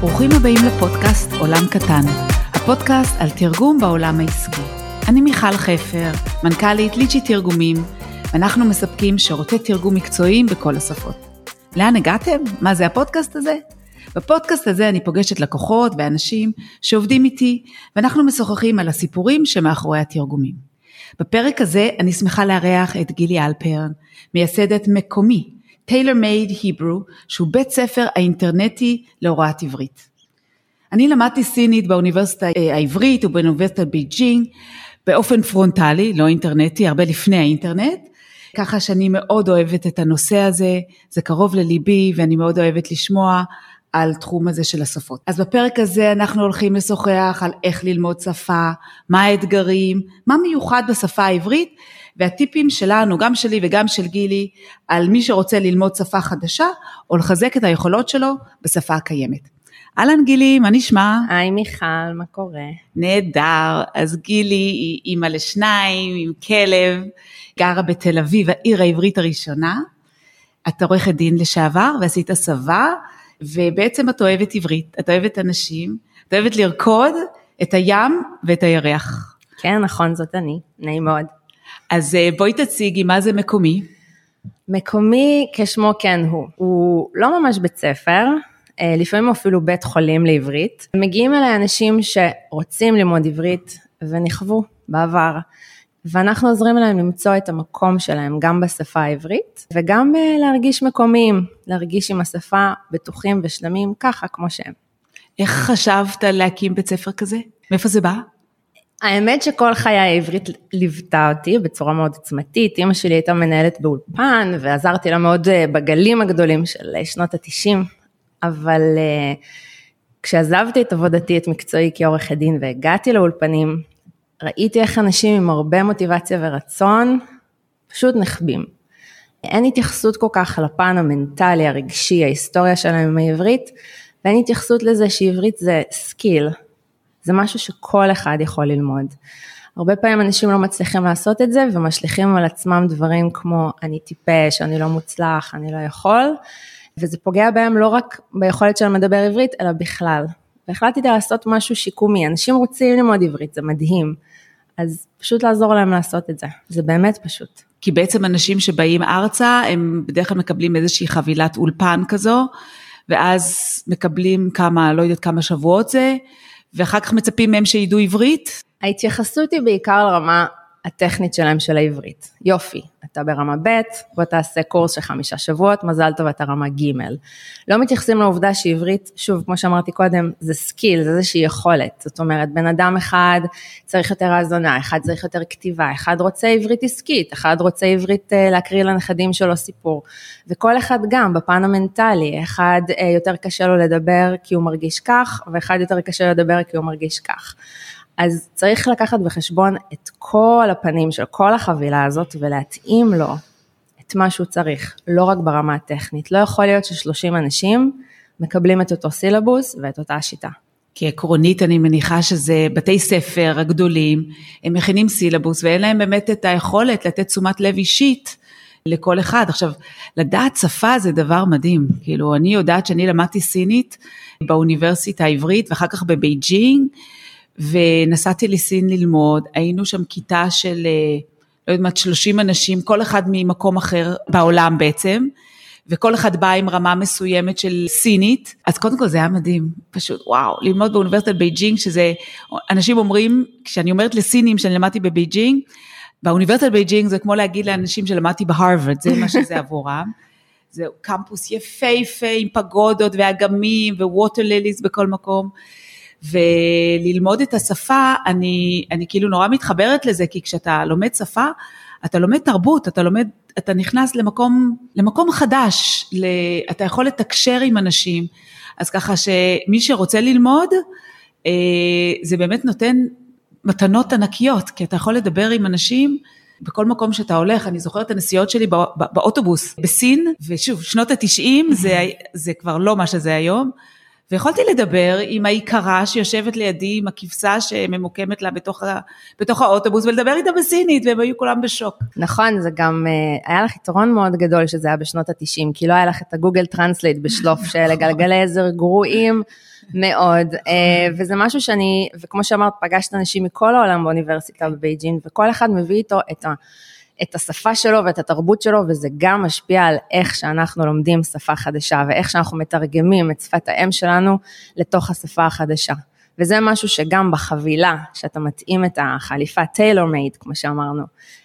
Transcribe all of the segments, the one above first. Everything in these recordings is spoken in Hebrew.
ברוכים הבאים לפודקאסט עולם קטן, הפודקאסט על תרגום בעולם העסקי. אני מיכל חפר, מנכ"לית ליצ'י תרגומים, ואנחנו מספקים שירותי תרגום מקצועיים בכל השפות. לאן הגעתם? מה זה הפודקאסט הזה? בפודקאסט הזה אני פוגשת לקוחות ואנשים שעובדים איתי, ואנחנו משוחחים על הסיפורים שמאחורי התרגומים. בפרק הזה אני שמחה לארח את גילי אלפרן, מייסדת מקומי, Tailor Made Hebrew, שהוא בית ספר האינטרנטי להוראת עברית. אני למדתי סינית באוניברסיטה אה, העברית ובאוניברסיטת בייג'ינג באופן פרונטלי, לא אינטרנטי, הרבה לפני האינטרנט, ככה שאני מאוד אוהבת את הנושא הזה, זה קרוב לליבי ואני מאוד אוהבת לשמוע על תחום הזה של השפות. אז בפרק הזה אנחנו הולכים לשוחח על איך ללמוד שפה, מה האתגרים, מה מיוחד בשפה העברית והטיפים שלנו, גם שלי וגם של גילי, על מי שרוצה ללמוד שפה חדשה או לחזק את היכולות שלו בשפה הקיימת. אהלן גילי, מה נשמע? היי מיכל, מה קורה? נהדר, אז גילי היא אימא לשניים עם כלב, גרה בתל אביב, העיר העברית הראשונה. את עורכת דין לשעבר ועשית הסבה, ובעצם את אוהבת עברית, את אוהבת אנשים, את אוהבת לרקוד את הים ואת הירח. כן, נכון, זאת אני, נעים מאוד. אז אה, בואי תציגי מה זה מקומי. מקומי כשמו כן הוא, הוא לא ממש בית ספר, אה, לפעמים אפילו בית חולים לעברית. מגיעים אליי אנשים שרוצים ללמוד עברית ונכוו בעבר, ואנחנו עוזרים להם למצוא את המקום שלהם גם בשפה העברית וגם אה, להרגיש מקומיים, להרגיש עם השפה בטוחים ושלמים ככה כמו שהם. איך חשבת להקים בית ספר כזה? מאיפה זה בא? האמת שכל חיי העברית ליוותה אותי בצורה מאוד עוצמתית, אימא שלי הייתה מנהלת באולפן ועזרתי לה מאוד אה, בגלים הגדולים של שנות התשעים, אבל uh, כשעזבתי את עבודתי, את מקצועי כעורכת דין והגעתי לאולפנים, ראיתי איך אנשים עם הרבה מוטיבציה ורצון פשוט נחבים. אין התייחסות כל כך לפן המנטלי, הרגשי, ההיסטוריה שלהם עם העברית, ואין התייחסות לזה שעברית זה skill, זה משהו שכל אחד יכול ללמוד. הרבה פעמים אנשים לא מצליחים לעשות את זה ומשליכים על עצמם דברים כמו אני טיפש, אני לא מוצלח, אני לא יכול, וזה פוגע בהם לא רק ביכולת שלהם לדבר עברית, אלא בכלל. והחלטתי לעשות משהו שיקומי, אנשים רוצים ללמוד עברית, זה מדהים. אז פשוט לעזור להם לעשות את זה, זה באמת פשוט. כי בעצם אנשים שבאים ארצה, הם בדרך כלל מקבלים איזושהי חבילת אולפן כזו, ואז מקבלים כמה, לא יודעת כמה שבועות זה, ואחר כך מצפים מהם שידעו עברית? ההתייחסות היא בעיקר לרמה הטכנית שלהם של העברית. יופי, אתה ברמה ב', בוא תעשה קורס של חמישה שבועות, מזל טוב אתה רמה ג'. לא מתייחסים לעובדה שעברית, שוב, כמו שאמרתי קודם, זה skill, זה איזושהי יכולת. זאת אומרת, בן אדם אחד צריך יותר האזונה, אחד צריך יותר כתיבה, אחד רוצה עברית עסקית, אחד רוצה עברית אה, להקריא לנכדים שלו סיפור. וכל אחד גם, בפן המנטלי, אחד אה, יותר קשה לו לדבר כי הוא מרגיש כך, ואחד יותר קשה לדבר כי הוא מרגיש כך. אז צריך לקחת בחשבון את כל הפנים של כל החבילה הזאת ולהתאים לו את מה שהוא צריך, לא רק ברמה הטכנית. לא יכול להיות ש-30 אנשים מקבלים את אותו סילבוס ואת אותה שיטה. כי עקרונית אני מניחה שזה בתי ספר הגדולים, הם מכינים סילבוס ואין להם באמת את היכולת לתת תשומת לב אישית לכל אחד. עכשיו, לדעת שפה זה דבר מדהים, כאילו אני יודעת שאני למדתי סינית באוניברסיטה העברית ואחר כך בבייג'ינג, ונסעתי לסין ללמוד, היינו שם כיתה של, אה, לא יודעת מה, 30 אנשים, כל אחד ממקום אחר בעולם בעצם, וכל אחד בא עם רמה מסוימת של סינית, אז קודם כל זה היה מדהים, פשוט וואו, ללמוד באוניברסיטת בייג'ינג, שזה, אנשים אומרים, כשאני אומרת לסינים שאני למדתי בבייג'ינג, באוניברסיטת בייג'ינג זה כמו להגיד לאנשים שלמדתי בהרווארד, זה מה שזה עבורם. זה קמפוס יפהפה עם פגודות ואגמים ו water lilies בכל מקום. וללמוד את השפה, אני, אני כאילו נורא מתחברת לזה, כי כשאתה לומד שפה, אתה לומד תרבות, אתה לומד, אתה נכנס למקום, למקום חדש, אתה יכול לתקשר עם אנשים, אז ככה שמי שרוצה ללמוד, אה, זה באמת נותן מתנות ענקיות, כי אתה יכול לדבר עם אנשים בכל מקום שאתה הולך, אני זוכרת את הנסיעות שלי באוטובוס בסין, ושוב, שנות התשעים זה, זה כבר לא מה שזה היום, ויכולתי לדבר עם היקרה שיושבת לידי, עם הכבשה שממוקמת לה בתוך, ה, בתוך האוטובוס, ולדבר איתה בסינית, והם היו כולם בשוק. נכון, זה גם, אה, היה לך יתרון מאוד גדול שזה היה בשנות ה-90, כי לא היה לך את ה Google Translate בשלוף, של גלגלי עזר גרועים מאוד, אה, וזה משהו שאני, וכמו שאמרת, פגשת אנשים מכל העולם באוניברסיטה בבייג'ין, וכל אחד מביא איתו את ה... את השפה שלו ואת התרבות שלו, וזה גם משפיע על איך שאנחנו לומדים שפה חדשה, ואיך שאנחנו מתרגמים את שפת האם שלנו לתוך השפה החדשה. וזה משהו שגם בחבילה, שאתה מתאים את החליפה טיילור מייד, כמו שאמרנו,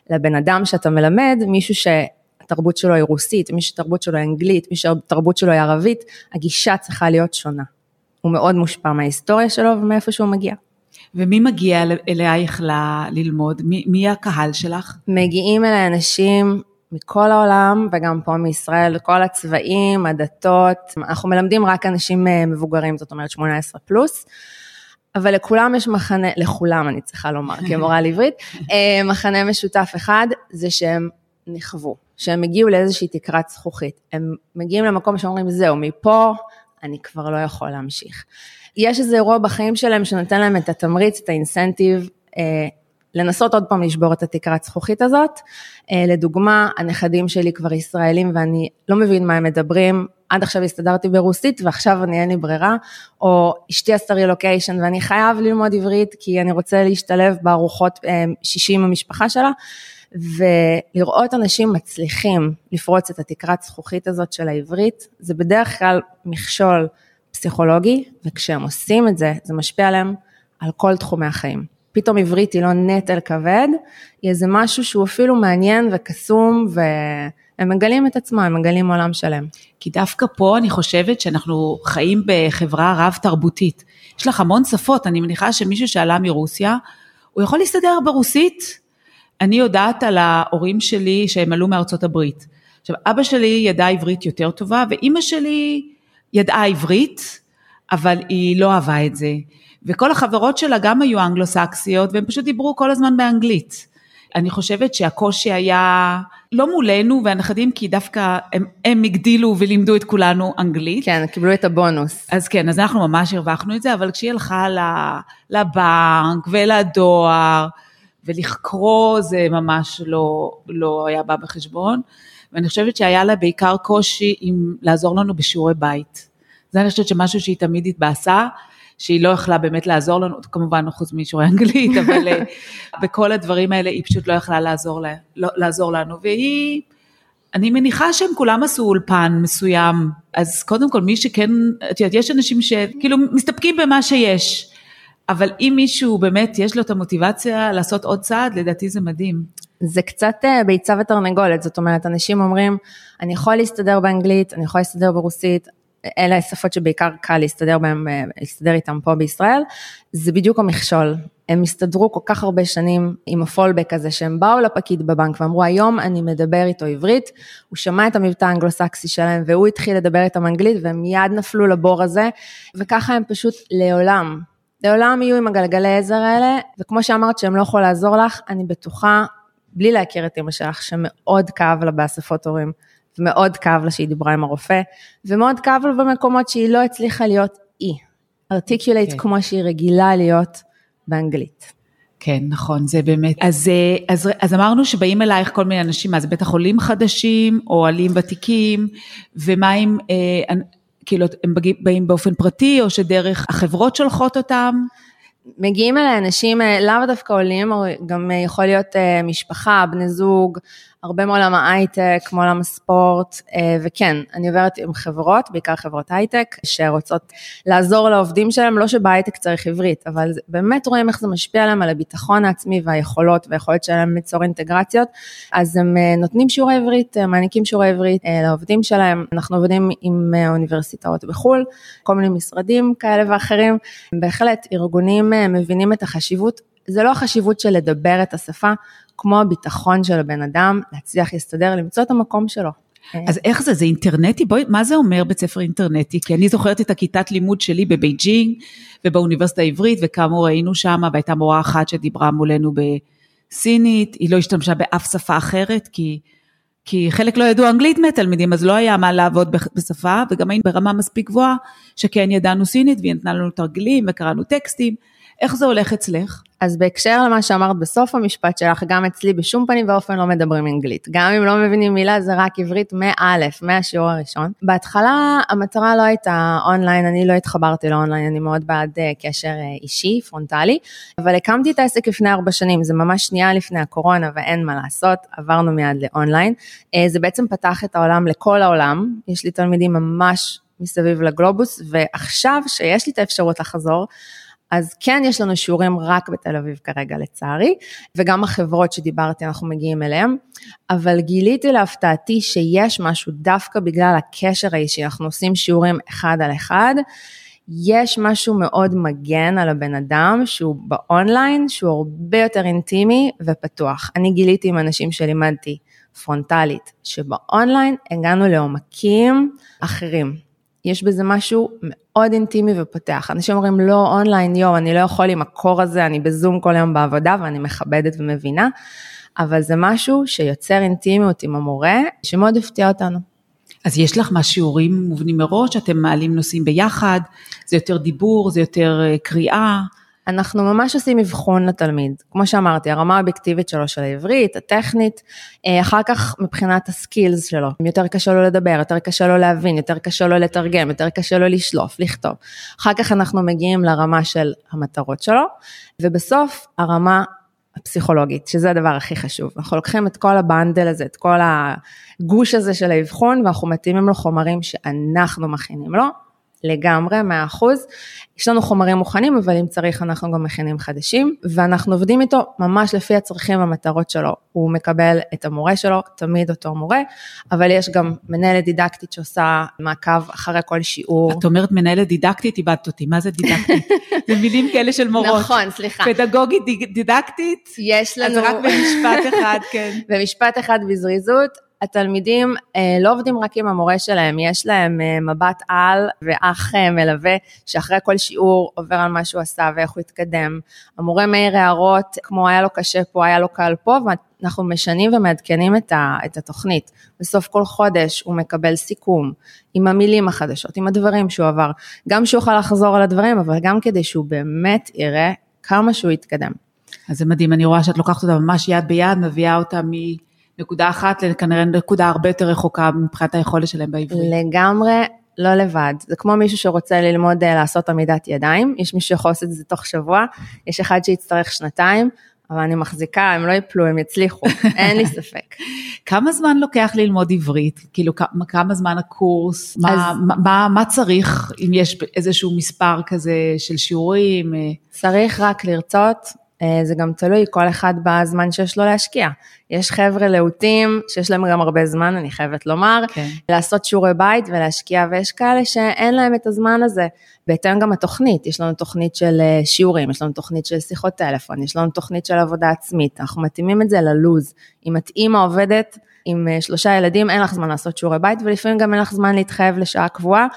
לבן אדם שאתה מלמד, מישהו שהתרבות שלו היא רוסית, מישהו שהתרבות שלו היא אנגלית, מישהו שהתרבות שלו היא ערבית, הגישה צריכה להיות שונה. הוא מאוד מושפע מההיסטוריה שלו ומאיפה שהוא מגיע. ומי מגיע אלייך ל- ללמוד? מי, מי הקהל שלך? מגיעים אליי אנשים מכל העולם וגם פה מישראל, כל הצבעים, הדתות, אנחנו מלמדים רק אנשים אה, מבוגרים, זאת אומרת 18 פלוס. אבל לכולם יש מחנה, לכולם אני צריכה לומר, כמורה לעברית, אה, מחנה משותף אחד זה שהם נכוו, שהם הגיעו לאיזושהי תקרת זכוכית. הם מגיעים למקום שאומרים, זהו, מפה אני כבר לא יכול להמשיך. יש איזה אירוע בחיים שלהם שנותן להם את התמריץ, את האינסנטיב, אה, לנסות עוד פעם לשבור את התקרת זכוכית הזאת. אה, לדוגמה, הנכדים שלי כבר ישראלים ואני לא מבין מה הם מדברים, עד עכשיו הסתדרתי ברוסית ועכשיו אני אין לי ברירה, או אשתי עשתה רילוקיישן ואני חייב ללמוד עברית כי אני רוצה להשתלב בארוחות אה, שישי עם המשפחה שלה. ולראות אנשים מצליחים לפרוץ את התקרת זכוכית הזאת של העברית, זה בדרך כלל מכשול פסיכולוגי, וכשהם עושים את זה, זה משפיע עליהם על כל תחומי החיים. פתאום עברית היא לא נטל כבד, היא איזה משהו שהוא אפילו מעניין וקסום, והם מגלים את עצמם, הם מגלים עולם שלם. כי דווקא פה אני חושבת שאנחנו חיים בחברה רב תרבותית. יש לך המון שפות, אני מניחה שמישהו שעלה מרוסיה, הוא יכול להסתדר ברוסית. אני יודעת על ההורים שלי שהם עלו מארצות הברית. עכשיו, אבא שלי ידע עברית יותר טובה, ואימא שלי ידעה עברית, אבל היא לא אהבה את זה. וכל החברות שלה גם היו אנגלו-סקסיות, והם פשוט דיברו כל הזמן באנגלית. אני חושבת שהקושי היה לא מולנו והנכדים, כי דווקא הם, הם הגדילו ולימדו את כולנו אנגלית. כן, קיבלו את הבונוס. אז כן, אז אנחנו ממש הרווחנו את זה, אבל כשהיא הלכה לבנק ולדואר, ולקרוא זה ממש לא, לא היה בא בחשבון. ואני חושבת שהיה לה בעיקר קושי עם לעזור לנו בשיעורי בית. זה אני חושבת שמשהו שהיא תמיד התבאסה, שהיא לא יכלה באמת לעזור לנו, כמובן חוץ משיעורי אנגלית, אבל אה, בכל הדברים האלה היא פשוט לא יכלה לעזור, לה, לא, לעזור לנו, והיא, אני מניחה שהם כולם עשו אולפן מסוים, אז קודם כל מי שכן, את יודעת, יש אנשים שכאילו מסתפקים במה שיש. אבל אם מישהו באמת יש לו את המוטיבציה לעשות עוד צעד, לדעתי זה מדהים. זה קצת אה, ביצה ותרנגולת, זאת אומרת, אנשים אומרים, אני יכול להסתדר באנגלית, אני יכול להסתדר ברוסית, אלה השפות שבעיקר קל להסתדר בהם, אה, להסתדר איתם פה בישראל, זה בדיוק המכשול. הם הסתדרו כל כך הרבה שנים עם הפולבק הזה, שהם באו לפקיד בבנק ואמרו, היום אני מדבר איתו עברית, הוא שמע את המבטא האנגלוסקסי שלהם והוא התחיל לדבר איתם אנגלית והם מיד נפלו לבור הזה, וככה הם פשוט לעולם, לעולם יהיו עם הגלגלי עזר האלה, וכמו שאמרת שהם לא יכולים לעזור לך, אני בטוחה בלי להכיר את אמא שלך, שמאוד כאב לה באספות הורים, ומאוד כאב לה שהיא דיברה עם הרופא, ומאוד כאב לה במקומות שהיא לא הצליחה להיות אי, ארטיקולייט okay. כן. כמו שהיא רגילה להיות באנגלית. כן, נכון, זה באמת. אז, אה, אז, אז אמרנו שבאים אלייך כל מיני אנשים, זה בטח עולים חדשים, או עלים ותיקים, ומה עם, אה, כאילו, הם באים באופן פרטי, או שדרך החברות שולחות אותם? מגיעים אליי אנשים, אה, לאו דווקא עולים, גם אה, יכול להיות אה, משפחה, בני זוג, הרבה מעולם ההייטק, מעולם הספורט, וכן, אני עוברת עם חברות, בעיקר חברות הייטק, שרוצות לעזור לעובדים שלהם, לא שבהייטק צריך עברית, אבל באמת רואים איך זה משפיע עליהם, על הביטחון העצמי והיכולות והיכולת שלהם ליצור אינטגרציות, אז הם נותנים שיעורי עברית, מעניקים שיעורי עברית לעובדים שלהם, אנחנו עובדים עם אוניברסיטאות בחו"ל, כל מיני משרדים כאלה ואחרים, בהחלט ארגונים מבינים את החשיבות, זה לא החשיבות של לדבר את השפה, כמו הביטחון של הבן אדם, להצליח להסתדר, למצוא את המקום שלו. אז איך זה, זה אינטרנטי? בואי, מה זה אומר בית ספר אינטרנטי? כי אני זוכרת את הכיתת לימוד שלי בבייג'ינג ובאוניברסיטה העברית, וכאמור היינו שם, והייתה מורה אחת שדיברה מולנו בסינית, היא לא השתמשה באף שפה אחרת, כי כי חלק לא ידעו אנגלית מהתלמידים, אז לא היה מה לעבוד בשפה, וגם היינו ברמה מספיק גבוהה, שכן ידענו סינית, והיא נתנה לנו תרגילים וקראנו טקסטים. איך זה הולך אצלך? אז בהקשר למה שאמרת בסוף המשפט שלך, גם אצלי בשום פנים ואופן לא מדברים אנגלית. גם אם לא מבינים מילה זה רק עברית מא', מהשיעור הראשון. בהתחלה המטרה לא הייתה אונליין, אני לא התחברתי לאונליין, אני מאוד בעד אה, קשר אה, אישי, פרונטלי, אבל הקמתי את העסק לפני ארבע שנים, זה ממש שנייה לפני הקורונה ואין מה לעשות, עברנו מיד לאונליין. אה, זה בעצם פתח את העולם לכל העולם, יש לי תלמידים ממש מסביב לגלובוס, ועכשיו שיש לי את האפשרות לחזור, אז כן, יש לנו שיעורים רק בתל אביב כרגע לצערי, וגם החברות שדיברתי, אנחנו מגיעים אליהן, אבל גיליתי להפתעתי שיש משהו דווקא בגלל הקשר האישי, אנחנו עושים שיעורים אחד על אחד, יש משהו מאוד מגן על הבן אדם שהוא באונליין, שהוא הרבה יותר אינטימי ופתוח. אני גיליתי עם אנשים שלימדתי פרונטלית, שבאונליין הגענו לעומקים אחרים. יש בזה משהו מאוד אינטימי ופותח. אנשים אומרים, לא אונליין, יו, אני לא יכול עם הקור הזה, אני בזום כל היום בעבודה ואני מכבדת ומבינה, אבל זה משהו שיוצר אינטימיות עם המורה, שמאוד הפתיע אותנו. אז יש לך מהשיעורים מובנים מראש, אתם מעלים נושאים ביחד, זה יותר דיבור, זה יותר אה, קריאה? אנחנו ממש עושים אבחון לתלמיד. כמו שאמרתי, הרמה האובייקטיבית שלו של העברית, הטכנית, אה, אחר כך מבחינת הסקילס שלו, יותר קשה לו לדבר, יותר קשה לו להבין, יותר קשה לו לתרגם, יותר קשה לו לשלוף, לכתוב. אחר כך אנחנו מגיעים לרמה של המטרות שלו, ובסוף הרמה הפסיכולוגית, שזה הדבר הכי חשוב. אנחנו לוקחים את כל הבנדל הזה, את כל הגוש הזה של האבחון, ואנחנו מתאימים לו חומרים שאנחנו מכינים לו, לגמרי, 100%. יש לנו חומרים מוכנים, אבל אם צריך אנחנו גם מכינים חדשים, ואנחנו עובדים איתו ממש לפי הצרכים והמטרות שלו. הוא מקבל את המורה שלו, תמיד אותו מורה, אבל יש גם מנהלת דידקטית שעושה מעקב אחרי כל שיעור. את אומרת מנהלת דידקטית, איבדת אותי, מה זה דידקטית? זה מילים כאלה של מורות. נכון, סליחה. פדגוגית דידקטית? יש לנו... אז רק במשפט אחד, כן. במשפט אחד בזריזות. התלמידים אה, לא עובדים רק עם המורה שלהם, יש להם אה, מבט על ואח אה, מלווה שאחרי כל שיעור עובר על מה שהוא עשה ואיך הוא התקדם. המורה מעיר הערות כמו היה לו קשה פה, היה לו קל פה, ואנחנו משנים ומעדכנים את, ה, את התוכנית. בסוף כל חודש הוא מקבל סיכום עם המילים החדשות, עם הדברים שהוא עבר, גם שהוא יוכל לחזור על הדברים, אבל גם כדי שהוא באמת יראה כמה שהוא יתקדם. אז זה מדהים, אני רואה שאת לוקחת אותה ממש יד ביד, מביאה אותה מ... נקודה אחת לכנראה נקודה הרבה יותר רחוקה מבחינת היכולת שלהם בעברית. לגמרי לא לבד, זה כמו מישהו שרוצה ללמוד אה, לעשות עמידת ידיים, יש מישהו שיכול לעשות את זה תוך שבוע, יש אחד שיצטרך שנתיים, אבל אני מחזיקה, הם לא יפלו, הם יצליחו, אין לי ספק. כמה זמן לוקח ללמוד עברית? כאילו, כמה זמן הקורס? אז... מה, מה, מה צריך, אם יש איזשהו מספר כזה של שיעורים? צריך רק לרצות, אה, זה גם תלוי כל אחד בזמן שיש לו להשקיע. יש חבר'ה להוטים שיש להם גם הרבה זמן, אני חייבת לומר, כן. לעשות שיעורי בית ולהשקיע, ויש כאלה שאין להם את הזמן הזה. בהתאם גם התוכנית, יש לנו תוכנית של אה, שיעורים, יש לנו תוכנית של שיחות טלפון, יש לנו תוכנית של עבודה עצמית, אנחנו מתאימים את זה ללוז. אם את אימא עובדת עם אה, שלושה ילדים, אין לך זמן לעשות שיעורי בית, ולפעמים גם אין לך זמן להתחייב לשעה קבועה,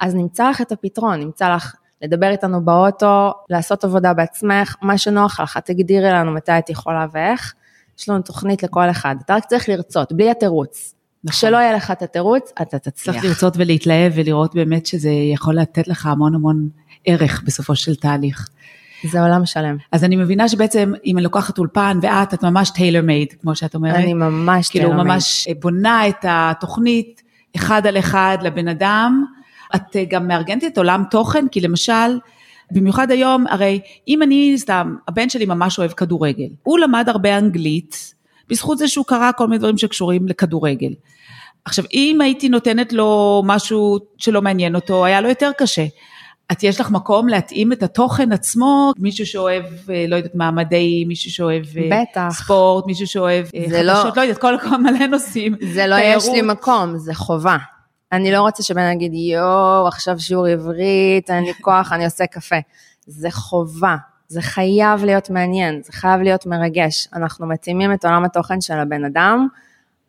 אז נמצא לך את הפתרון, נמצא לך לדבר איתנו באוטו, לעשות עבודה בעצמך, מה שנוח לך, תגדירי לנו מתי את יכולה ואיך. יש לנו תוכנית לכל אחד, אתה רק צריך לרצות, בלי התירוץ. נכון. שלא יהיה לך את התירוץ, אתה תצליח. צריך לרצות ולהתלהב ולראות באמת שזה יכול לתת לך המון המון ערך בסופו של תהליך. זה עולם שלם. אז אני מבינה שבעצם אם אני לוקחת אולפן ואת, את ממש טיילר מייד, כמו שאת אומרת. אני ממש טיילר מייד. כאילו ממש בונה את התוכנית אחד על אחד לבן אדם. את אה, גם מארגנת את עולם תוכן, כי למשל, במיוחד היום, הרי אם אני, סתם, הבן שלי ממש אוהב כדורגל, הוא למד הרבה אנגלית, בזכות זה שהוא קרא כל מיני דברים שקשורים לכדורגל. עכשיו, אם הייתי נותנת לו משהו שלא מעניין אותו, היה לו יותר קשה. את יש לך מקום להתאים את התוכן עצמו, מישהו שאוהב, אה, לא יודעת מה, מדעי, מישהו שאוהב אה, בטח. ספורט, מישהו שאוהב חדשות, לא, לא יודעת, כל כך מלא נושאים. זה לא תיירות. יש לי מקום, זה חובה. אני לא רוצה שבן יגיד, יואו, עכשיו שיעור עברית, אין לי כוח, אני עושה קפה. זה חובה, זה חייב להיות מעניין, זה חייב להיות מרגש. אנחנו מתאימים את עולם התוכן של הבן אדם,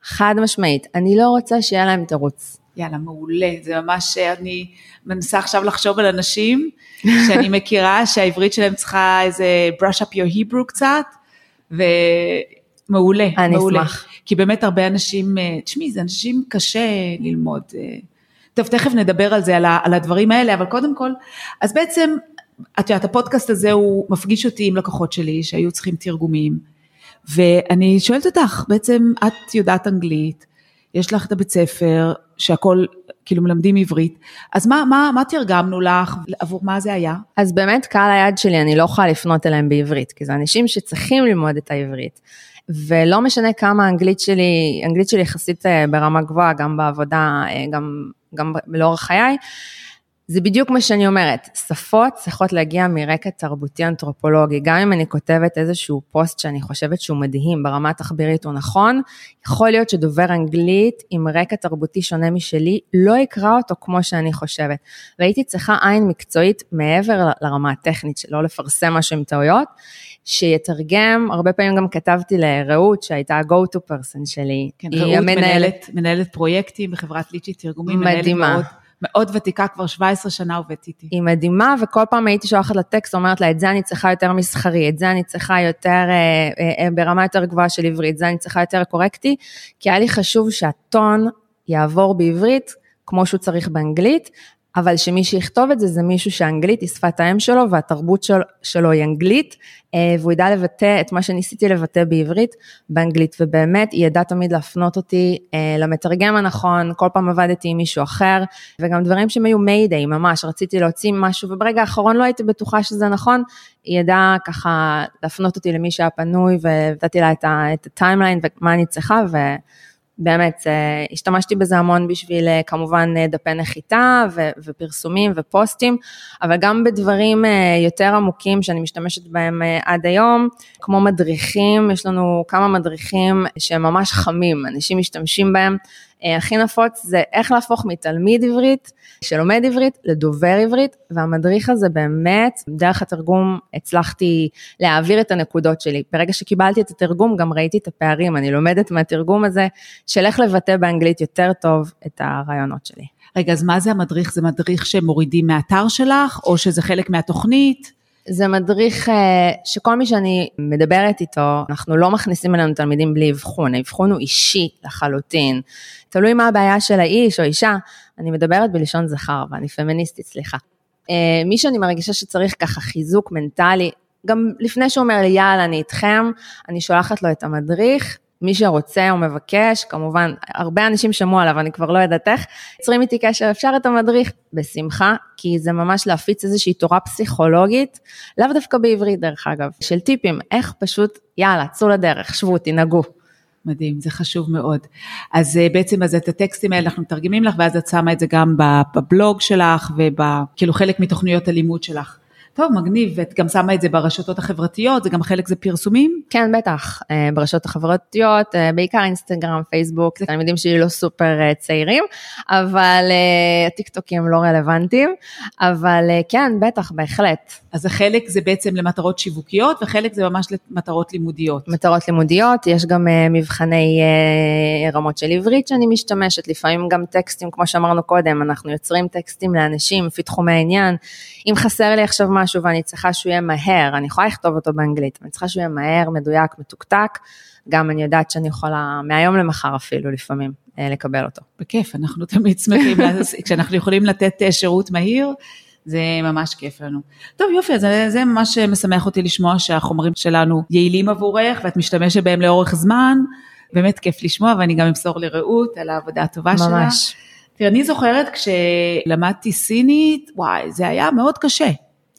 חד משמעית. אני לא רוצה שיהיה להם תירוץ. יאללה, מעולה. זה ממש, אני מנסה עכשיו לחשוב על אנשים שאני מכירה שהעברית שלהם צריכה איזה brush up your Hebrew קצת, ו... מעולה, אני מעולה. אשמח. כי באמת הרבה אנשים, אה, תשמעי, זה אנשים קשה ללמוד. אה. טוב, תכף נדבר על זה, על, ה, על הדברים האלה, אבל קודם כל, אז בעצם, את יודעת, הפודקאסט הזה הוא מפגיש אותי עם לקוחות שלי שהיו צריכים תרגומים, ואני שואלת אותך, בעצם את יודעת אנגלית, יש לך את הבית ספר, שהכל, כאילו מלמדים עברית, אז מה, מה, מה תרגמנו לך, עבור מה זה היה? אז באמת קהל היעד שלי, אני לא יכולה לפנות אליהם בעברית, כי זה אנשים שצריכים ללמוד את העברית. ולא משנה כמה האנגלית שלי, אנגלית שלי יחסית אה, ברמה גבוהה, גם בעבודה, אה, גם, גם לאורך חיי, זה בדיוק מה שאני אומרת, שפות צריכות להגיע מרקע תרבותי אנתרופולוגי, גם אם אני כותבת איזשהו פוסט שאני חושבת שהוא מדהים, ברמה התחבירית הוא נכון, יכול להיות שדובר אנגלית עם רקע תרבותי שונה משלי, לא יקרא אותו כמו שאני חושבת. והייתי צריכה עין מקצועית מעבר לרמה הטכנית, שלא לפרסם משהו עם טעויות, שיתרגם, הרבה פעמים גם כתבתי לרעות שהייתה ה-go to person שלי. כן, רעות מנהלת, מנהלת פרויקטים בחברת ליצ'י תרגומים, מדהימה. מאוד, מאוד ותיקה, כבר 17 שנה עובדת איתי. היא מדהימה, וכל פעם הייתי שולחת לטקסט, אומרת לה, את זה אני צריכה יותר מסחרי, את זה אני צריכה יותר, אה, אה, ברמה יותר גבוהה של עברית, את זה אני צריכה יותר קורקטי, כי היה לי חשוב שהטון יעבור בעברית, כמו שהוא צריך באנגלית, אבל שמי שיכתוב את זה זה מישהו שהאנגלית היא שפת האם שלו והתרבות של, שלו היא אנגלית, אה, והוא ידע לבטא את מה שניסיתי לבטא בעברית באנגלית, ובאמת היא ידעה תמיד להפנות אותי אה, למתרגם הנכון, כל פעם עבדתי עם מישהו אחר, וגם דברים שהם היו מיידיי, ממש, רציתי להוציא משהו, וברגע האחרון לא הייתי בטוחה שזה נכון, היא ידעה ככה להפנות אותי למי שהיה פנוי, ונתתי לה את הטיימליין ומה אני צריכה, ו... באמת, אה, השתמשתי בזה המון בשביל אה, כמובן אה, דפי נחיתה ו- ופרסומים ופוסטים, אבל גם בדברים יותר עמוקים שאני משתמשת בהם עד היום, כמו מדריכים, יש לנו כמה מדריכים שהם ממש חמים, אנשים משתמשים בהם הכי נפוץ זה איך להפוך מתלמיד עברית שלומד עברית לדובר עברית, והמדריך הזה באמת, דרך התרגום הצלחתי להעביר את הנקודות שלי. ברגע שקיבלתי את התרגום גם ראיתי את הפערים, אני לומדת מהתרגום הזה של איך לבטא באנגלית יותר טוב את הרעיונות שלי. רגע, אז מה זה המדריך? זה מדריך שמורידים מהאתר שלך, או שזה חלק מהתוכנית? זה מדריך אה, שכל מי שאני מדברת איתו, אנחנו לא מכניסים אלינו תלמידים בלי אבחון, האבחון הוא אישי לחלוטין. תלוי מה הבעיה של האיש או אישה, אני מדברת בלשון זכר ואני פמיניסטית, סליחה. אה, מי שאני מרגישה שצריך ככה חיזוק מנטלי, גם לפני שהוא אומר לי יאללה אני איתכם, אני שולחת לו את המדריך, מי שרוצה או מבקש, כמובן, הרבה אנשים שמעו עליו, אני כבר לא יודעת איך, יוצרים איתי קשר, אפשר את המדריך? בשמחה, כי זה ממש להפיץ איזושהי תורה פסיכולוגית, לאו דווקא בעברית דרך אגב, של טיפים, איך פשוט, יאללה, צאו לדרך, שבו, תנהגו. מדהים, זה חשוב מאוד. אז אה, בעצם אז את הטקסטים האלה אנחנו מתרגמים לך, ואז את שמה את זה גם בבלוג שלך, וכאילו חלק מתוכניות הלימוד שלך. טוב, מגניב, ואת גם שמה את זה ברשתות החברתיות, זה גם חלק זה פרסומים? כן, בטח, אה, ברשתות החברתיות, אה, בעיקר אינסטגרם, פייסבוק, זה התלמידים שלי לא סופר אה, צעירים, אבל הטיקטוקים לא רלוונטיים, אבל כן, בטח, בהחלט. אז החלק זה בעצם למטרות שיווקיות, וחלק זה ממש למטרות לימודיות. מטרות לימודיות, יש גם מבחני רמות של עברית שאני משתמשת, לפעמים גם טקסטים, כמו שאמרנו קודם, אנחנו יוצרים טקסטים לאנשים לפי תחומי העניין. אם חסר לי עכשיו משהו ואני צריכה שהוא יהיה מהר, אני יכולה לכתוב אותו באנגלית, אני צריכה שהוא יהיה מהר, מדויק, מתוקתק, גם אני יודעת שאני יכולה מהיום למחר אפילו לפעמים אה, לקבל אותו. בכיף, אנחנו תמיד שמחים, כשאנחנו יכולים לתת אה, שירות מהיר, זה ממש כיף לנו. טוב יופי, אז זה ממש משמח אותי לשמוע שהחומרים שלנו יעילים עבורך ואת משתמשת בהם לאורך זמן, באמת כיף לשמוע ואני גם אמסור לרעות על העבודה הטובה שלה. ממש. תראה, אני זוכרת כשלמדתי סינית, וואי, זה היה מאוד קשה.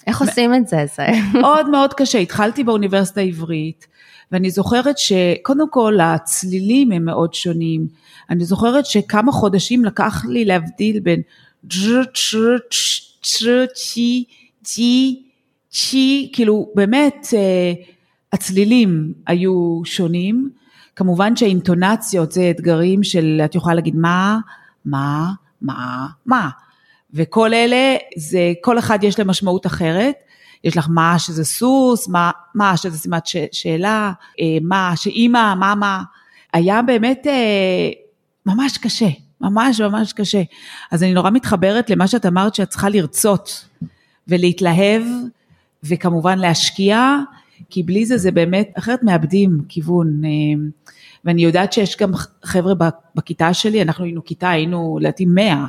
איך עושים את זה? זה... מאוד מאוד קשה. התחלתי באוניברסיטה העברית, ואני זוכרת שקודם כל הצלילים הם מאוד שונים. אני זוכרת שכמה חודשים לקח לי להבדיל בין צ'י, צ'י, צ'י, כאילו באמת אה, הצלילים היו שונים. כמובן שהאינטונציות זה אתגרים של, את יכולה להגיד מה, מה, מה, מה. וכל אלה, זה, כל אחד יש להם משמעות אחרת. יש לך מה שזה סוס, מה, מה שזה סימת ש, שאלה, אה, מה שאימא, מה, מה. היה באמת אה, ממש קשה, ממש ממש קשה. אז אני נורא מתחברת למה שאת אמרת שאת צריכה לרצות ולהתלהב וכמובן להשקיע, כי בלי זה זה באמת, אחרת מאבדים כיוון. ואני יודעת שיש גם חבר'ה בכיתה שלי, אנחנו היינו כיתה, היינו לדעתי 100.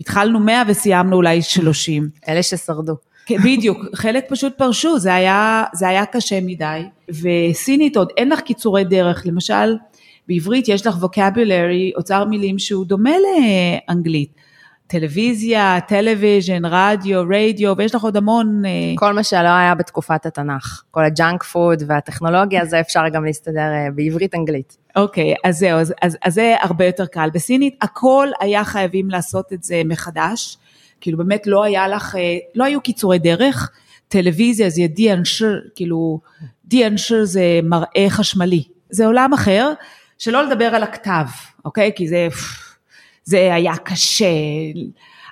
התחלנו 100 וסיימנו אולי 30. אלה ששרדו. כן, בדיוק, חלק פשוט פרשו, זה היה, זה היה קשה מדי. וסינית עוד אין לך קיצורי דרך, למשל בעברית יש לך vocabulary, אוצר מילים שהוא דומה לאנגלית. טלוויזיה, television, רדיו, רדיו, ויש לך עוד המון... אה, כל מה שלא היה בתקופת התנ"ך, כל ה junk food והטכנולוגיה, זה אפשר גם להסתדר אה, בעברית-אנגלית. אוקיי, אוקיי, אז זהו, אז, אז, אז זה הרבה יותר קל. בסינית הכל היה חייבים לעשות את זה מחדש, כאילו באמת לא היה לך, אה, לא היו קיצורי דרך, טלוויזיה זה 电视, כאילו דיאנשר זה מראה חשמלי, זה עולם אחר, שלא לדבר על הכתב, אוקיי? כי זה... זה היה קשה,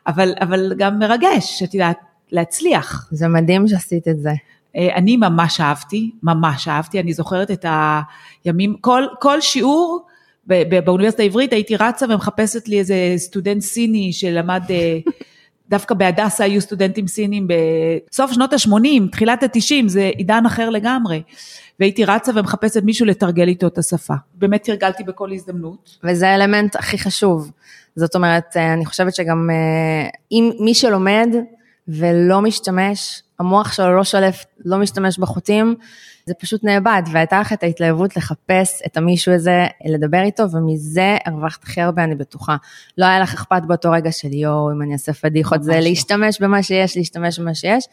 אבל, אבל גם מרגש, את יודעת, להצליח. זה מדהים שעשית את זה. אה, אני ממש אהבתי, ממש אהבתי, אני זוכרת את הימים, כל, כל שיעור באוניברסיטה העברית הייתי רצה ומחפשת לי איזה סטודנט סיני שלמד, אה, דווקא בהדסה היו סטודנטים סינים בסוף שנות ה-80, תחילת ה-90, זה עידן אחר לגמרי. והייתי רצה ומחפשת מישהו לתרגל איתו את השפה. באמת תרגלתי בכל הזדמנות. וזה האלמנט הכי חשוב. זאת אומרת, אה, אני חושבת שגם אה, אם מי שלומד ולא משתמש, המוח שלו לא שולף, לא משתמש בחוטים, זה פשוט נאבד, והייתה לך את ההתלהבות לחפש את המישהו הזה, לדבר איתו, ומזה הרווחת הכי הרבה, אני בטוחה. לא היה לך אכפת באותו רגע של יואו, אם אני אעשה פדיחות, זה לא. להשתמש במה שיש, להשתמש במה שיש.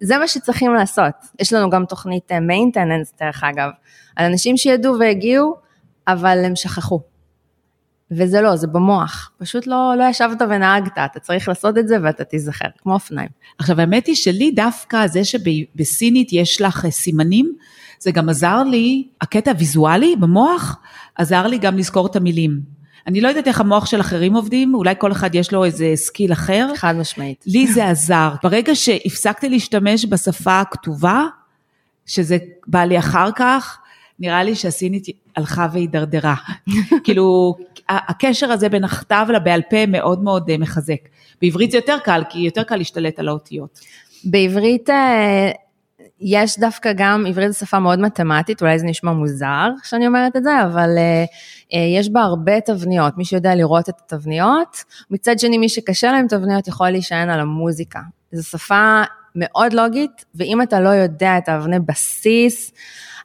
זה מה שצריכים לעשות. יש לנו גם תוכנית maintenance, אה, דרך אגב, על אנשים שידעו והגיעו, אבל הם שכחו. וזה לא, זה במוח. פשוט לא, לא ישבת ונהגת, אתה צריך לעשות את זה ואתה תיזכר, כמו אופניים. עכשיו האמת היא שלי דווקא זה שבסינית יש לך סימנים, זה גם עזר לי, הקטע הוויזואלי במוח, עזר לי גם לזכור את המילים. אני לא יודעת איך המוח של אחרים עובדים, אולי כל אחד יש לו איזה skill אחר. חד משמעית. לי זה עזר. ברגע שהפסקתי להשתמש בשפה הכתובה, שזה בא לי אחר כך, נראה לי שהסינית הלכה והידרדרה. כאילו, הקשר הזה בין הכתב לבעל פה מאוד מאוד אה, מחזק. בעברית זה יותר קל, כי יותר קל להשתלט על האותיות. בעברית אה, יש דווקא גם, עברית זו שפה מאוד מתמטית, אולי זה נשמע מוזר שאני אומרת את זה, אבל uh, יש בה הרבה תבניות, מי שיודע לראות את התבניות, מצד שני מי שקשה להם תבניות יכול להישען על המוזיקה. זו שפה מאוד לוגית, ואם אתה לא יודע את האבני בסיס,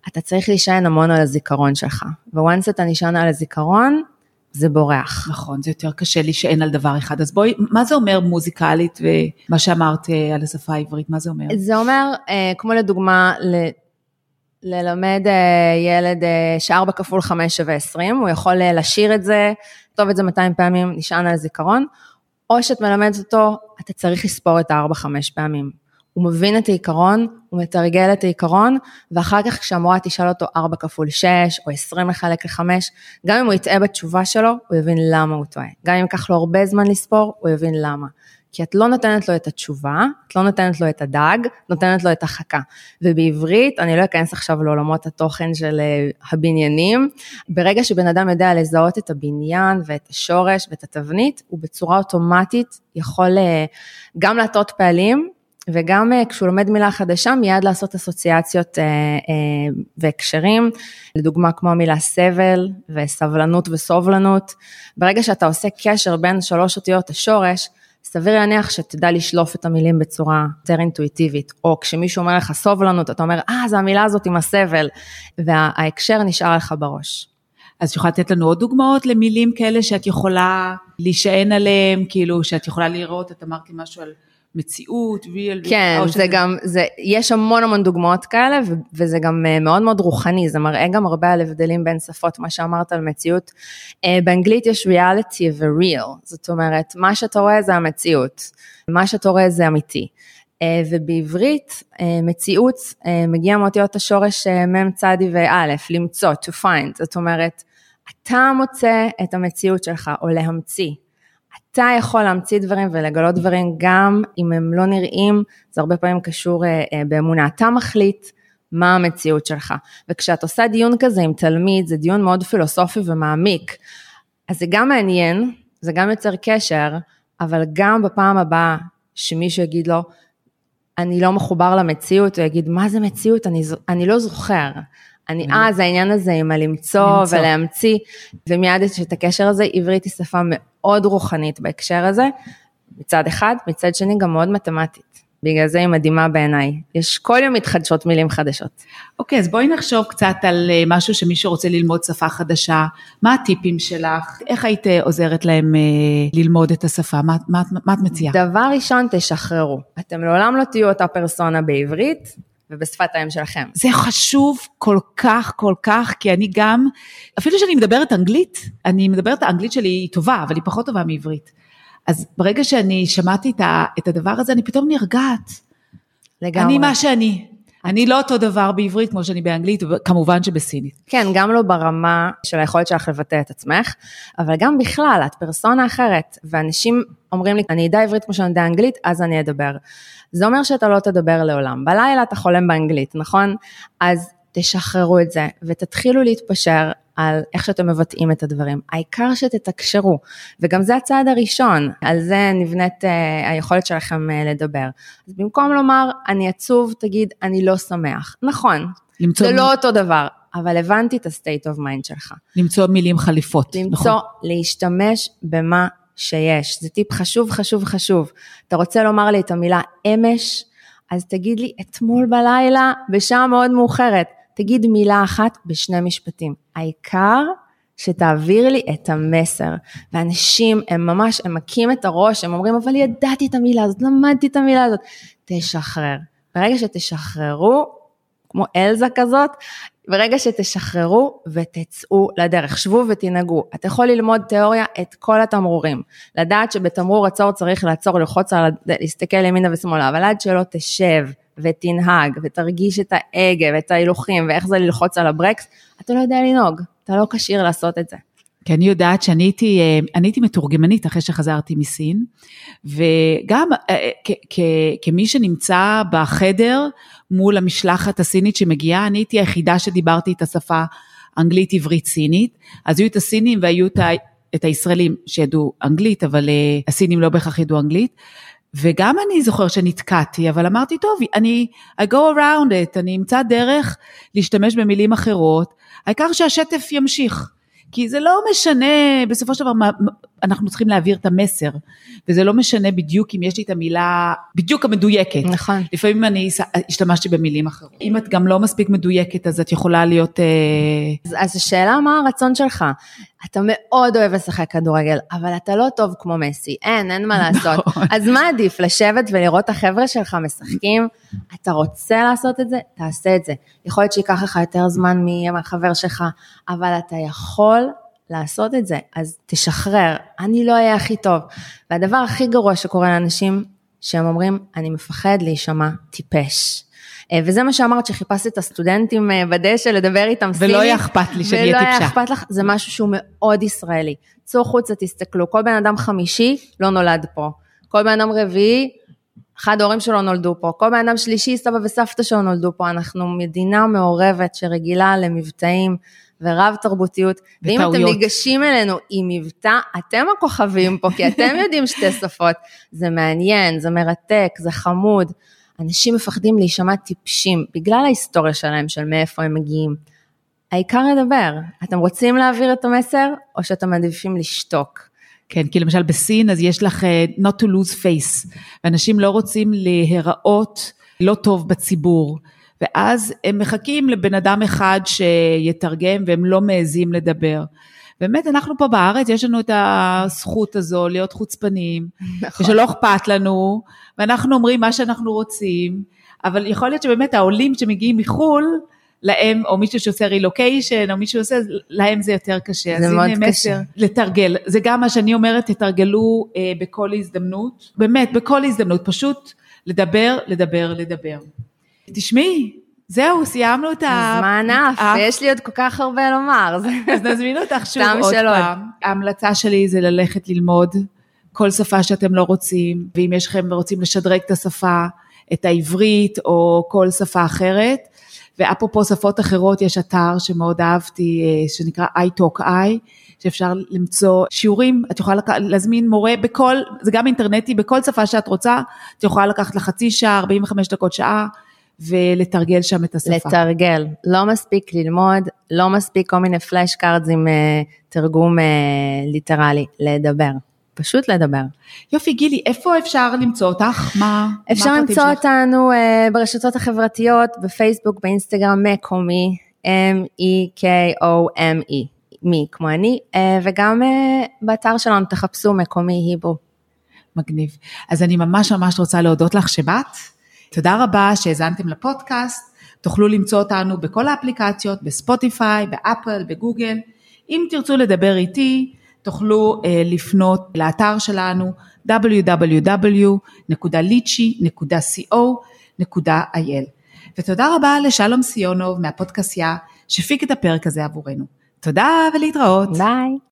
אתה צריך להישען המון על הזיכרון שלך. וואנס אתה נשען על הזיכרון, זה בורח. נכון, זה יותר קשה להישען על דבר אחד. אז בואי, מה זה אומר מוזיקלית ומה שאמרת אה, על השפה העברית, מה זה אומר? זה אומר, אה, כמו לדוגמה, ל... ללמד אה, ילד שארבע כפול חמש שווה עשרים, הוא יכול לשיר את זה, לכתוב את זה 200 פעמים, נשען על זיכרון, או שאת מלמדת אותו, אתה צריך לספור את הארבע חמש פעמים. הוא מבין את העיקרון, הוא מתרגל את העיקרון, ואחר כך כשהמורה תשאל אותו 4 כפול 6 או 20 לחלק ל-5, גם אם הוא יטעה בתשובה שלו, הוא יבין למה הוא טועה. גם אם ייקח לו הרבה זמן לספור, הוא יבין למה. כי את לא נותנת לו את התשובה, את לא נותנת לו את הדג, נותנת לו את החכה. ובעברית, אני לא אכנס עכשיו לעולמות התוכן של אה, הבניינים, ברגע שבן אדם יודע לזהות את הבניין ואת השורש ואת התבנית, הוא בצורה אוטומטית יכול אה, גם להטות פעלים, וגם אה, כשהוא לומד מילה חדשה, מיד לעשות אסוציאציות אה, אה, והקשרים, לדוגמה כמו המילה סבל וסבלנות וסובלנות. ברגע שאתה עושה קשר בין שלוש אותיות השורש, סביר להניח שתדע לשלוף את המילים בצורה יותר אינטואיטיבית, או כשמישהו אומר לך סובלנות, אתה אומר, אה, זו המילה הזאת עם הסבל, וההקשר נשאר לך בראש. אז את יכולה לתת לנו עוד דוגמאות למילים כאלה שאת יכולה להישען עליהם, כאילו שאת יכולה לראות, את אמרתי משהו על מציאות, real. כן, זה שזה... גם, זה, יש המון המון דוגמאות כאלה, ו, וזה גם אה, מאוד מאוד רוחני, זה מראה גם הרבה על הבדלים בין שפות, מה שאמרת על מציאות. אה, באנגלית יש reality ו-real, זאת אומרת, מה שאתה רואה זה המציאות, מה שאתה רואה זה אמיתי. אה, ובעברית מציאות מגיע מאותיות השורש מ' צדי וא', למצוא, to find, זאת אומרת, אתה מוצא את המציאות שלך, או להמציא. אתה יכול להמציא דברים ולגלות דברים גם אם הם לא נראים, זה הרבה פעמים קשור אה, אה, באמונה. אתה מחליט מה המציאות שלך. וכשאת עושה דיון כזה עם תלמיד, זה דיון מאוד פילוסופי ומעמיק. אז זה גם מעניין, זה גם יוצר קשר, אבל גם בפעם הבאה שמישהו יגיד לו, אני לא מחובר למציאות, הוא יגיד, מה זה מציאות? אני, אני לא זוכר. אני אז, העניין הזה עם הלמצוא למצוא. ולהמציא, ומיד יש את הקשר הזה, עברית היא שפה מאוד רוחנית בהקשר הזה, מצד אחד, מצד שני גם מאוד מתמטית. בגלל זה היא מדהימה בעיניי. יש כל יום מתחדשות מילים חדשות. אוקיי, אז בואי נחשוב קצת על אה, משהו שמי שרוצה ללמוד שפה חדשה, מה הטיפים שלך? איך היית אה, עוזרת להם אה, ללמוד את השפה? מה, מה, מה את מציעה? דבר ראשון, תשחררו. אתם לעולם לא תהיו אותה פרסונה בעברית ובשפת האם שלכם. זה חשוב כל כך, כל כך, כי אני גם, אפילו שאני מדברת אנגלית, אני מדברת, האנגלית שלי היא טובה, אבל היא פחות טובה מעברית. אז ברגע שאני שמעתי את, הדבר הזה, אני פתאום נרגעת. לגמרי. אני מה שאני. אני לא אותו דבר בעברית כמו שאני באנגלית, וכמובן שבסינית. כן, גם לא ברמה של היכולת שלך לבטא את עצמך, אבל גם בכלל, את פרסונה אחרת, ואנשים אומרים לי, אני אדע עברית כמו שאני יודע אנגלית, אז אני אדבר. זה אומר שאתה לא תדבר לעולם. בלילה אתה חולם באנגלית, נכון? אז תשחררו את זה, ותתחילו להתפשר על איך שאתם מבטאים את הדברים. העיקר שתתקשרו, וגם זה הצעד הראשון, על זה נבנית uh, היכולת שלכם uh, לדבר. אז במקום לומר, אני עצוב, תגיד, אני לא שמח. נכון, למצוא זה מ- לא אותו דבר, אבל הבנתי את ה-state of mind שלך. למצוא מילים חליפות. למצוא, נכון. להשתמש במה שיש. זה טיפ חשוב, חשוב, חשוב. אתה רוצה לומר לי את המילה אמש, אז תגיד לי אתמול בלילה, בשעה מאוד מאוחרת. תגיד מילה אחת בשני משפטים. העיקר שתעביר לי את המסר. ואנשים, הם ממש, הם מכים את הראש, הם אומרים, אבל ידעתי את המילה הזאת, למדתי את המילה הזאת. תשחרר. ברגע שתשחררו, כמו אלזה כזאת, ברגע שתשחררו ותצאו לדרך, שבו ותנהגו. אתה יכול ללמוד תיאוריה את כל התמרורים. לדעת שבתמרור עצור צריך לעצור, ללחוץ על, להסתכל ימינה ושמאלה, אבל עד שלא תשב ותנהג ותרגיש את ההגה ואת ההילוכים ואיך זה ללחוץ על הברקס, אתה לא יודע לנהוג, אתה לא כשיר לעשות את זה. כי אני יודעת שאני הייתי, אה, אני הייתי מתורגמנית אחרי שחזרתי מסין, וגם אה, כ- כמי שנמצא בחדר מול המשלחת הסינית שמגיעה, אני הייתי היחידה שדיברתי את השפה אנגלית, עברית, סינית, אז היו את הסינים והיו את, את הישראלים שידעו אנגלית, אבל אה, הסינים לא בהכרח ידעו אנגלית. וגם אני זוכר שנתקעתי, אבל אמרתי, טוב, אני, I go around it, אני אמצא דרך להשתמש במילים אחרות, העיקר שהשטף ימשיך. כי זה לא משנה, בסופו של דבר מה- אנחנו צריכים להעביר את המסר, וזה לא משנה בדיוק אם יש לי את המילה בדיוק המדויקת. נכון. לפעמים אני השתמשתי במילים אחרות. אם את גם לא מספיק מדויקת, אז את יכולה להיות... אה, אז, אז השאלה מה הרצון שלך. אתה מאוד אוהב לשחק כדורגל, אבל אתה לא טוב כמו מסי, אין, אין מה לעשות. נכון. אז מה עדיף, לשבת ולראות את החבר'ה שלך משחקים? אתה רוצה לעשות את זה? תעשה את זה. יכול להיות שייקח לך יותר זמן מהחבר שלך, אבל אתה יכול לעשות את זה, אז תשחרר, אני לא אהיה הכי טוב. והדבר הכי גרוע שקורה לאנשים, שהם אומרים, אני מפחד להישמע טיפש. אה, וזה מה שאמרת, שחיפשת את הסטודנטים אה, בדשא לדבר איתם סינית. ולא היה אכפת לי שאני אהיה ולא היה טיפשה. אכפת לך, זה משהו שהוא מאוד ישראלי. צאו חוצה, תסתכלו, כל בן אדם חמישי לא נולד פה. כל בן אדם רביעי, אחד ההורים שלו נולדו פה. כל בן אדם שלישי, סבא וסבתא שלו נולדו פה. אנחנו מדינה מעורבת שרגילה למבטאים ורב תרבותיות. ואם אתם וטעויות. ניגשים אלינו עם מבטא, אתם הכוכבים פה, כי אתם יודעים שתי שפות. זה מעניין, זה מרתק, זה חמוד. אנשים מפחדים להישמע טיפשים, בגלל ההיסטוריה שלהם, של מאיפה הם מגיעים. העיקר לדבר. אתם רוצים להעביר את המסר, או שאתם מעדיפים לשתוק? כן, כי למשל בסין אז יש לך אה, not to lose face, ואנשים לא רוצים להיראות לא טוב בציבור, ואז הם מחכים לבן אדם אחד שיתרגם והם לא מעזים לדבר. באמת, אנחנו פה בארץ, יש לנו את הזכות הזו להיות חוצפנים, נכון. ושלא אכפת לנו, ואנחנו אומרים מה שאנחנו רוצים, אבל יכול להיות שבאמת העולים שמגיעים מחו"ל, להם, או מישהו שעושה רילוקיישן, או מישהו שעושה, להם זה יותר קשה. זה מאוד קשה. מסר, לתרגל. זה גם מה שאני אומרת, תתרגלו אה, בכל הזדמנות, באמת, בכל הזדמנות, פשוט לדבר, לדבר, לדבר. תשמעי, זהו, סיימנו את ה... הזמן עף, עף. ויש לי עוד כל כך הרבה לומר. אז נזמין אותך שוב עוד. פעם. ההמלצה שלי זה ללכת ללמוד כל שפה שאתם לא רוצים, ואם יש לכם רוצים לשדרג את השפה, את העברית או כל שפה אחרת, ואפרופו שפות אחרות, יש אתר שמאוד אהבתי, אה, שנקרא italki, שאפשר למצוא שיעורים, את יכולה לק... להזמין מורה בכל, זה גם אינטרנטי, בכל שפה שאת רוצה, את יכולה לקחת לחצי שעה, 45 דקות, שעה, ולתרגל שם את השפה. לתרגל, לא מספיק ללמוד, לא מספיק כל מיני flash cards עם אה, תרגום אה, literally, לדבר. פשוט לדבר. יופי, גילי, איפה אפשר למצוא אותך? מה אפשר מה למצוא שלך? אותנו uh, ברשתות החברתיות, בפייסבוק, באינסטגרם, מקומי, M-E-K-O-M-E, מי כמו אני, uh, וגם uh, באתר שלנו תחפשו מקומי היברו. מגניב. אז אני ממש ממש רוצה להודות לך שבאת. תודה רבה שהאזנתם לפודקאסט. תוכלו למצוא אותנו בכל האפליקציות, בספוטיפיי, באפל, בגוגל. אם תרצו לדבר איתי, תוכלו uh, לפנות לאתר שלנו www.lichi.co.il. ותודה רבה לשלום סיונוב מהפודקאסיה שהפיק את הפרק הזה עבורנו. תודה ולהתראות. ביי.